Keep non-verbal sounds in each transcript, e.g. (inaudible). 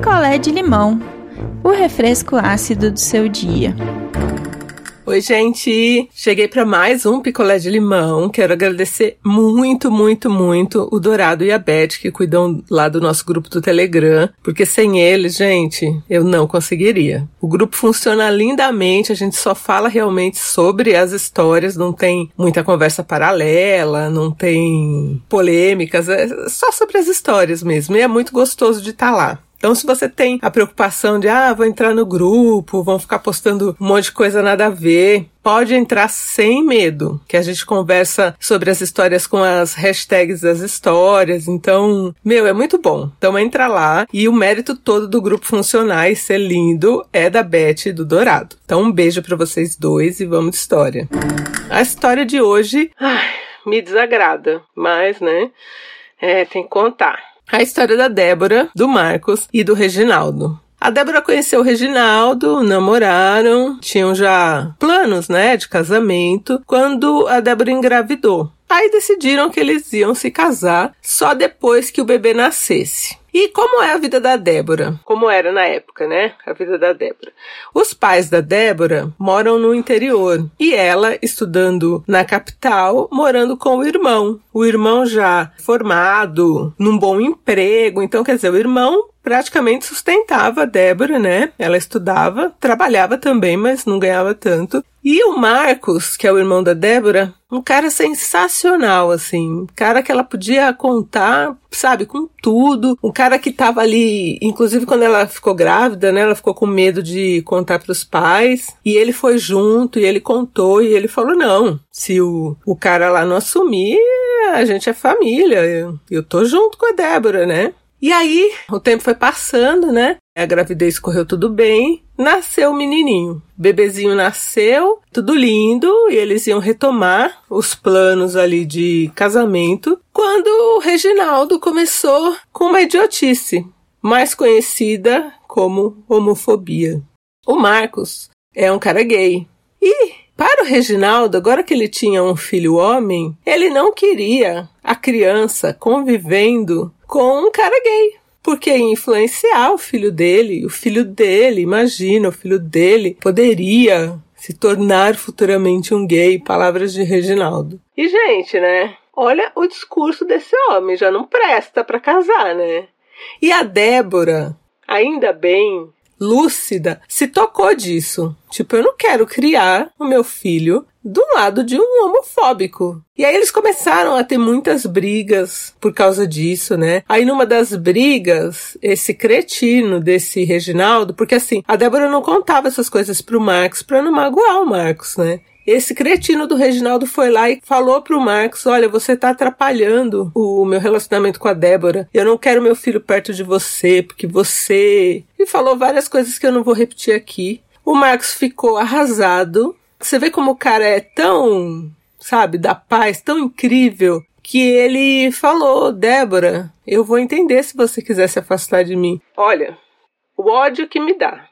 picolé de limão, o refresco ácido do seu dia. Oi, gente! Cheguei para mais um picolé de limão. Quero agradecer muito, muito, muito o Dourado e a Beth que cuidam lá do nosso grupo do Telegram, porque sem eles, gente, eu não conseguiria. O grupo funciona lindamente, a gente só fala realmente sobre as histórias, não tem muita conversa paralela, não tem polêmicas, é só sobre as histórias mesmo. E é muito gostoso de estar tá lá. Então, se você tem a preocupação de, ah, vou entrar no grupo, vão ficar postando um monte de coisa nada a ver, pode entrar sem medo, que a gente conversa sobre as histórias com as hashtags das histórias. Então, meu, é muito bom. Então, entra lá e o mérito todo do grupo funcionar e ser lindo é da Beth e do Dourado. Então, um beijo para vocês dois e vamos de história. A história de hoje, ai, me desagrada, mas, né, é, tem que contar a história da Débora, do Marcos e do Reginaldo. A Débora conheceu o Reginaldo, namoraram, tinham já planos, né, de casamento, quando a Débora engravidou. Aí decidiram que eles iam se casar só depois que o bebê nascesse. E como é a vida da Débora? Como era na época, né? A vida da Débora. Os pais da Débora moram no interior e ela, estudando na capital, morando com o irmão. O irmão já formado, num bom emprego. Então, quer dizer, o irmão praticamente sustentava a Débora, né? Ela estudava, trabalhava também, mas não ganhava tanto. E o Marcos, que é o irmão da Débora, um cara sensacional, assim. Um cara que ela podia contar, sabe, com tudo. Um cara que tava ali, inclusive quando ela ficou grávida, né? Ela ficou com medo de contar para os pais. E ele foi junto e ele contou e ele falou: não, se o, o cara lá não assumir, a gente é família. Eu, eu tô junto com a Débora, né? E aí, o tempo foi passando, né? A gravidez correu tudo bem, nasceu o menininho. O bebezinho nasceu, tudo lindo, e eles iam retomar os planos ali de casamento, quando o Reginaldo começou com uma idiotice, mais conhecida como homofobia. O Marcos é um cara gay. E para o Reginaldo, agora que ele tinha um filho homem, ele não queria a criança convivendo com um cara gay. Porque ia influenciar o filho dele. O filho dele, imagina, o filho dele poderia se tornar futuramente um gay. Palavras de Reginaldo. E, gente, né? Olha o discurso desse homem, já não presta para casar, né? E a Débora, ainda bem, lúcida, se tocou disso. Tipo, eu não quero criar o meu filho do lado de um homofóbico. E aí eles começaram a ter muitas brigas por causa disso, né? Aí numa das brigas, esse cretino desse Reginaldo, porque assim, a Débora não contava essas coisas pro Marcos pra não magoar o Marcos, né? Esse cretino do Reginaldo foi lá e falou pro Marcos: Olha, você tá atrapalhando o meu relacionamento com a Débora. Eu não quero meu filho perto de você, porque você. E falou várias coisas que eu não vou repetir aqui. O Marcos ficou arrasado. Você vê como o cara é tão, sabe, da paz, tão incrível, que ele falou: Débora, eu vou entender se você quiser se afastar de mim. Olha, o ódio que me dá.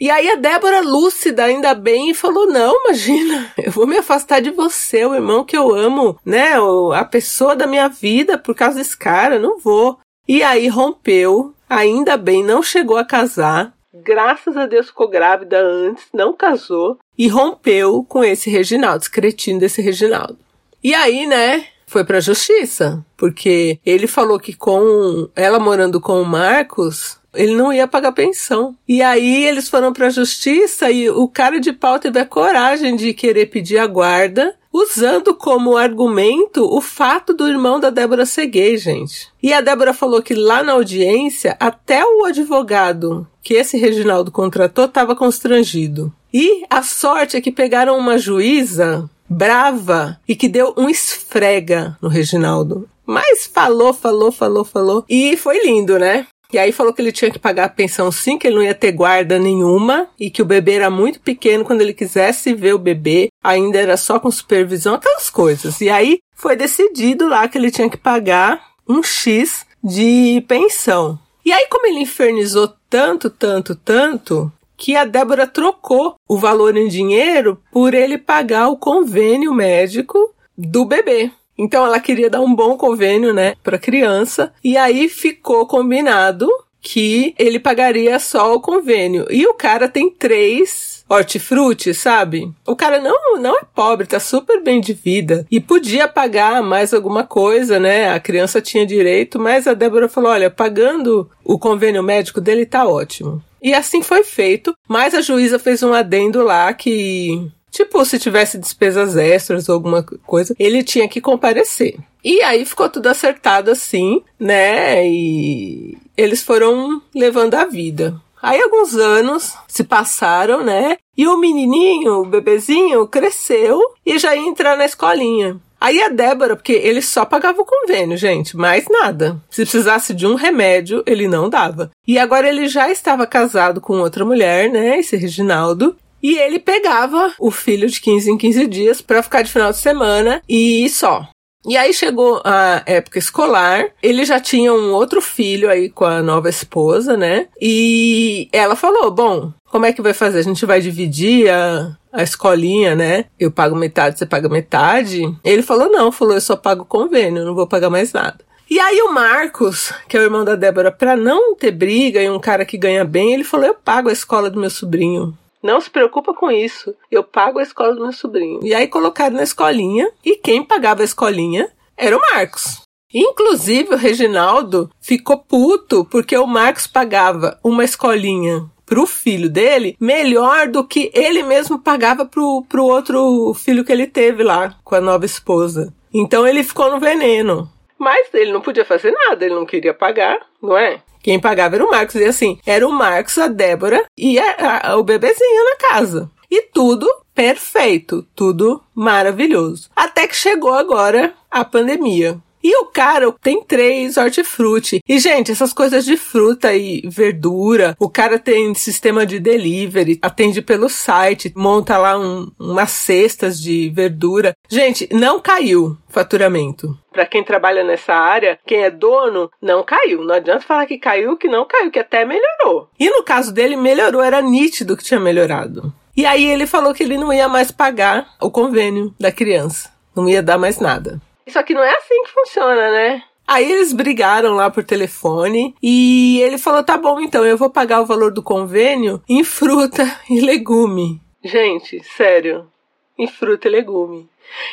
E aí a Débora, lúcida, ainda bem, falou: Não, imagina, (laughs) eu vou me afastar de você, o irmão que eu amo, né? A pessoa da minha vida por causa desse cara, não vou. E aí rompeu, ainda bem, não chegou a casar. Graças a Deus ficou grávida antes, não casou e rompeu com esse Reginaldo, esse cretino desse Reginaldo. E aí, né, foi pra justiça, porque ele falou que com ela morando com o Marcos, ele não ia pagar pensão. E aí eles foram para a justiça e o cara de pau teve a coragem de querer pedir a guarda, usando como argumento o fato do irmão da Débora gay, gente. E a Débora falou que lá na audiência, até o advogado que esse Reginaldo contratou estava constrangido. E a sorte é que pegaram uma juíza brava e que deu um esfrega no Reginaldo. Mas falou, falou, falou, falou. E foi lindo, né? E aí falou que ele tinha que pagar a pensão sim, que ele não ia ter guarda nenhuma e que o bebê era muito pequeno quando ele quisesse ver o bebê, ainda era só com supervisão, aquelas coisas. E aí foi decidido lá que ele tinha que pagar um X de pensão. E aí como ele infernizou tanto, tanto, tanto, que a Débora trocou o valor em dinheiro por ele pagar o convênio médico do bebê. Então ela queria dar um bom convênio, né, para criança, e aí ficou combinado que ele pagaria só o convênio. E o cara tem três hortifruti, sabe? O cara não, não é pobre, tá super bem de vida. E podia pagar mais alguma coisa, né? A criança tinha direito, mas a Débora falou: olha, pagando o convênio médico dele tá ótimo. E assim foi feito, mas a juíza fez um adendo lá que Tipo, se tivesse despesas extras ou alguma coisa, ele tinha que comparecer. E aí ficou tudo acertado assim, né? E eles foram levando a vida. Aí alguns anos se passaram, né? E o menininho, o bebezinho, cresceu e já ia entrar na escolinha. Aí a Débora, porque ele só pagava o convênio, gente, mais nada. Se precisasse de um remédio, ele não dava. E agora ele já estava casado com outra mulher, né? Esse Reginaldo. E ele pegava o filho de 15 em 15 dias para ficar de final de semana e só. E aí chegou a época escolar, ele já tinha um outro filho aí com a nova esposa, né? E ela falou: Bom, como é que vai fazer? A gente vai dividir a, a escolinha, né? Eu pago metade, você paga metade. Ele falou: Não, falou: Eu só pago convênio, não vou pagar mais nada. E aí o Marcos, que é o irmão da Débora, para não ter briga e um cara que ganha bem, ele falou: Eu pago a escola do meu sobrinho. Não se preocupa com isso. Eu pago a escola do meu sobrinho. E aí colocaram na escolinha. E quem pagava a escolinha era o Marcos. Inclusive, o Reginaldo ficou puto porque o Marcos pagava uma escolinha pro filho dele melhor do que ele mesmo pagava pro, pro outro filho que ele teve lá com a nova esposa. Então ele ficou no veneno. Mas ele não podia fazer nada, ele não queria pagar, não é? Quem pagava era o Marcos. E assim, era o Marcos, a Débora e a, a, o bebezinho na casa. E tudo perfeito, tudo maravilhoso. Até que chegou agora a pandemia. E o cara tem três hortifruti. E, gente, essas coisas de fruta e verdura, o cara tem sistema de delivery, atende pelo site, monta lá um, umas cestas de verdura. Gente, não caiu faturamento. Para quem trabalha nessa área, quem é dono, não caiu. Não adianta falar que caiu, que não caiu, que até melhorou. E no caso dele, melhorou, era nítido que tinha melhorado. E aí ele falou que ele não ia mais pagar o convênio da criança. Não ia dar mais nada. Só que não é assim que funciona, né? Aí eles brigaram lá por telefone e ele falou: tá bom, então eu vou pagar o valor do convênio em fruta e legume. Gente, sério, em fruta e legume.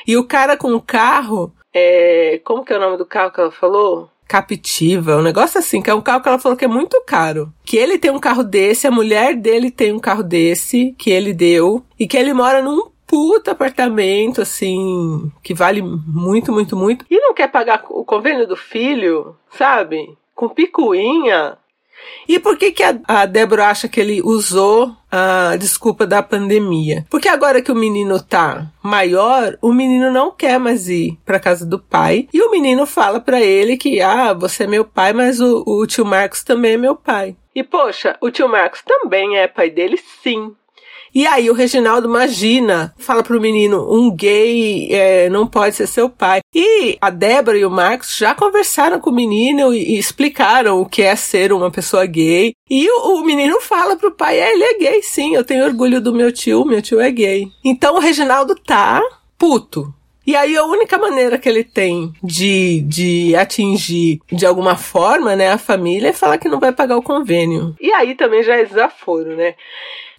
E o cara com o carro, é. Como que é o nome do carro que ela falou? Captiva, um negócio assim, que é um carro que ela falou que é muito caro. Que ele tem um carro desse, a mulher dele tem um carro desse, que ele deu, e que ele mora num puta apartamento, assim, que vale muito, muito, muito. E não quer pagar o convênio do filho, sabe? Com picuinha. E por que, que a, a Débora acha que ele usou a desculpa da pandemia? Porque agora que o menino tá maior, o menino não quer mais ir para casa do pai. E o menino fala para ele que, ah, você é meu pai, mas o, o tio Marcos também é meu pai. E poxa, o tio Marcos também é pai dele, sim. E aí o Reginaldo imagina, fala pro menino, um gay é, não pode ser seu pai. E a Débora e o Marcos já conversaram com o menino e, e explicaram o que é ser uma pessoa gay. E o, o, menino fala pro pai, é, ele é gay sim, eu tenho orgulho do meu tio, meu tio é gay. Então o Reginaldo tá puto. E aí a única maneira que ele tem de, de atingir de alguma forma, né, a família é falar que não vai pagar o convênio. E aí também já é desaforo, né?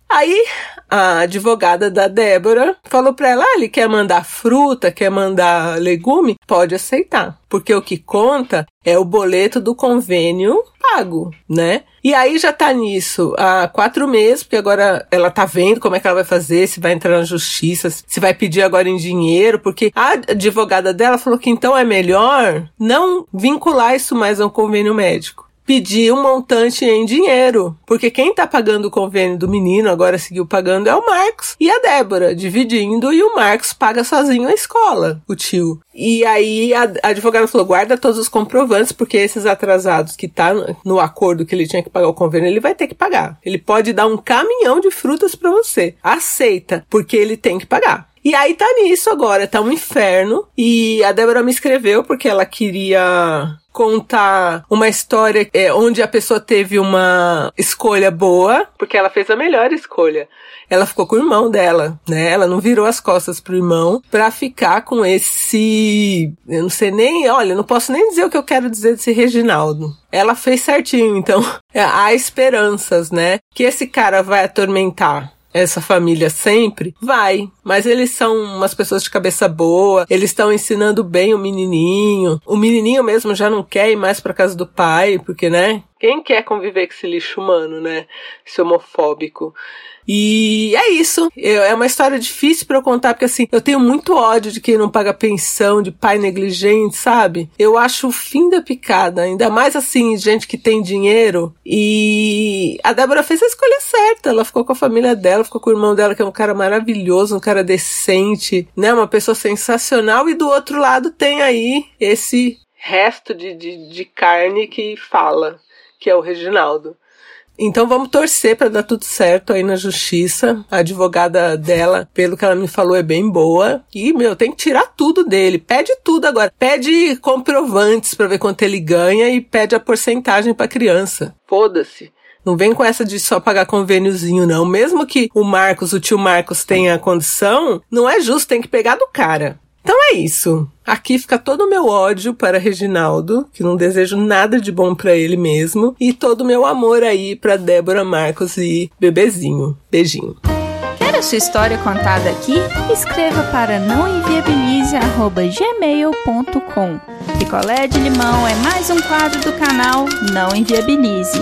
Aí a advogada da Débora falou para ela: ah, ele quer mandar fruta, quer mandar legume, pode aceitar, porque o que conta é o boleto do convênio pago, né? E aí já tá nisso há quatro meses, porque agora ela tá vendo como é que ela vai fazer, se vai entrar na justiça, se vai pedir agora em dinheiro, porque a advogada dela falou que então é melhor não vincular isso mais a um convênio médico pedir um montante em dinheiro. Porque quem tá pagando o convênio do menino, agora seguiu pagando, é o Marcos e a Débora, dividindo, e o Marcos paga sozinho a escola, o tio. E aí a, advogada falou: guarda todos os comprovantes, porque esses atrasados que tá no acordo que ele tinha que pagar o convênio, ele vai ter que pagar. Ele pode dar um caminhão de frutas para você. Aceita, porque ele tem que pagar. E aí tá nisso agora, tá um inferno. E a Débora me escreveu porque ela queria contar uma história é, onde a pessoa teve uma escolha boa, porque ela fez a melhor escolha. Ela ficou com o irmão dela, né? Ela não virou as costas pro irmão pra ficar com esse. Eu não sei nem. Olha, não posso nem dizer o que eu quero dizer desse Reginaldo. Ela fez certinho, então (laughs) há esperanças, né? Que esse cara vai atormentar essa família sempre? Vai. Mas eles são umas pessoas de cabeça boa, eles estão ensinando bem o menininho. O menininho mesmo já não quer ir mais pra casa do pai, porque, né? Quem quer conviver com esse lixo humano, né? Esse homofóbico. E é isso. É uma história difícil para eu contar, porque assim, eu tenho muito ódio de quem não paga pensão, de pai negligente, sabe? Eu acho o fim da picada, ainda mais assim, gente que tem dinheiro. E a Débora fez a escolha certa. Ela ficou com a família dela, ficou com o irmão dela, que é um cara maravilhoso, um cara decente, né? Uma pessoa sensacional. E do outro lado tem aí esse resto de, de, de carne que fala, que é o Reginaldo. Então vamos torcer para dar tudo certo aí na justiça. A advogada dela, pelo que ela me falou, é bem boa. E, meu, tem que tirar tudo dele. Pede tudo agora. Pede comprovantes para ver quanto ele ganha e pede a porcentagem para criança. Foda-se. Não vem com essa de só pagar convêniozinho, não. Mesmo que o Marcos, o tio Marcos, tenha a condição, não é justo, tem que pegar do cara. Então é isso. Aqui fica todo o meu ódio para Reginaldo, que não desejo nada de bom para ele mesmo, e todo o meu amor aí para Débora Marcos e Bebezinho. Beijinho. Quer a sua história contada aqui? Escreva para nãoenviabilize@gmail.com. Picolé de limão é mais um quadro do canal Não Enviabilize.